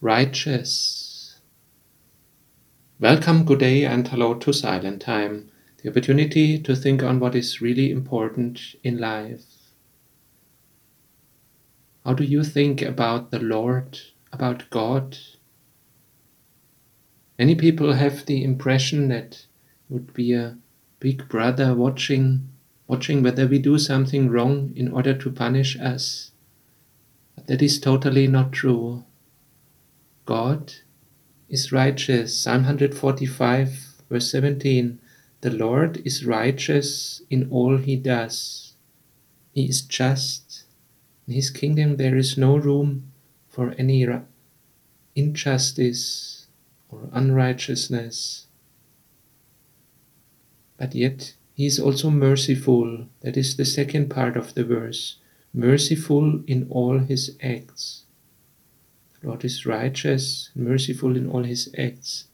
righteous. Welcome, good day, and hello to Silent Time, the opportunity to think on what is really important in life. How do you think about the Lord, about God? Many people have the impression that it would be a big brother watching watching whether we do something wrong in order to punish us. But that is totally not true. God is righteous. Psalm 145, verse 17 The Lord is righteous in all he does. He is just. In his kingdom there is no room for any injustice or unrighteousness. But yet he is also merciful. That is the second part of the verse. Merciful in all his acts. Lord is righteous, and merciful in all his acts.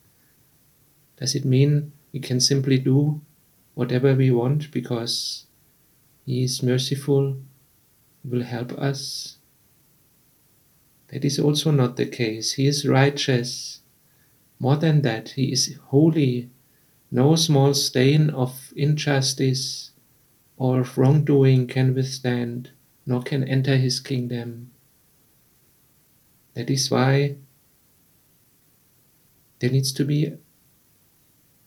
Does it mean we can simply do whatever we want because he is merciful, will help us? That is also not the case. He is righteous. More than that, he is holy. No small stain of injustice or of wrongdoing can withstand, nor can enter his kingdom. That is why there needs to be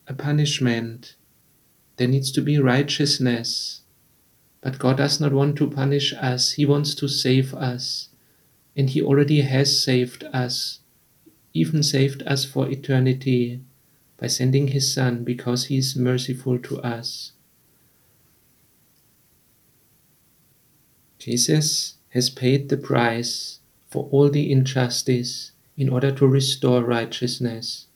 a punishment, there needs to be righteousness. But God does not want to punish us, He wants to save us. And He already has saved us, even saved us for eternity by sending His Son because He is merciful to us. Jesus has paid the price for all the injustice in order to restore righteousness.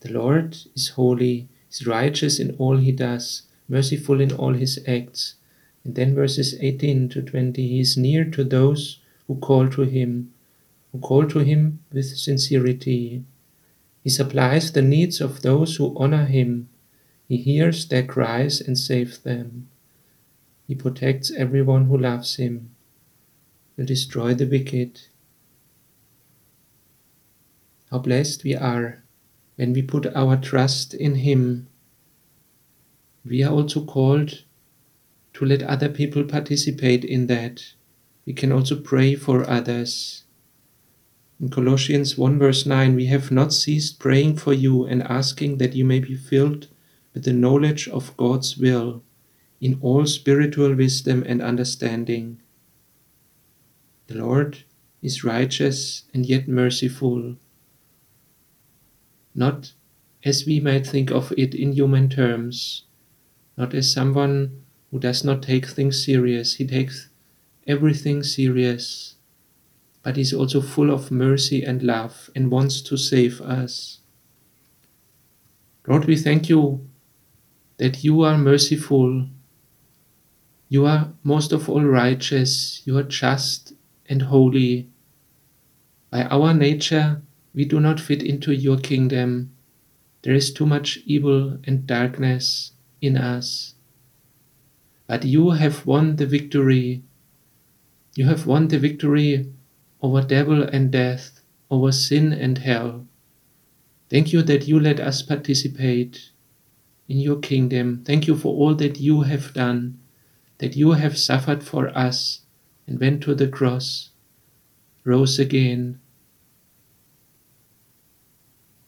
The Lord is holy, is righteous in all he does, merciful in all his acts. And then verses 18 to 20 He is near to those who call to him, who call to him with sincerity. He supplies the needs of those who honor him. He hears their cries and saves them. He protects everyone who loves him, will destroy the wicked. How blessed we are when we put our trust in Him. We are also called to let other people participate in that. We can also pray for others. In Colossians 1 verse 9, we have not ceased praying for you and asking that you may be filled with the knowledge of God's will in all spiritual wisdom and understanding. The Lord is righteous and yet merciful not as we might think of it in human terms, not as someone who does not take things serious. He takes everything serious, but is also full of mercy and love and wants to save us. Lord, we thank you that you are merciful. You are most of all righteous. You are just and holy. By our nature, we do not fit into your kingdom. There is too much evil and darkness in us. But you have won the victory. You have won the victory over devil and death, over sin and hell. Thank you that you let us participate in your kingdom. Thank you for all that you have done, that you have suffered for us and went to the cross, rose again,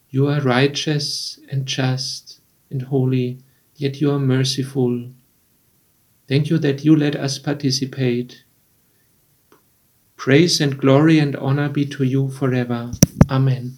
you are righteous and just and holy, yet you are merciful. Thank you that you let us participate. Praise and glory and honor be to you forever. Amen.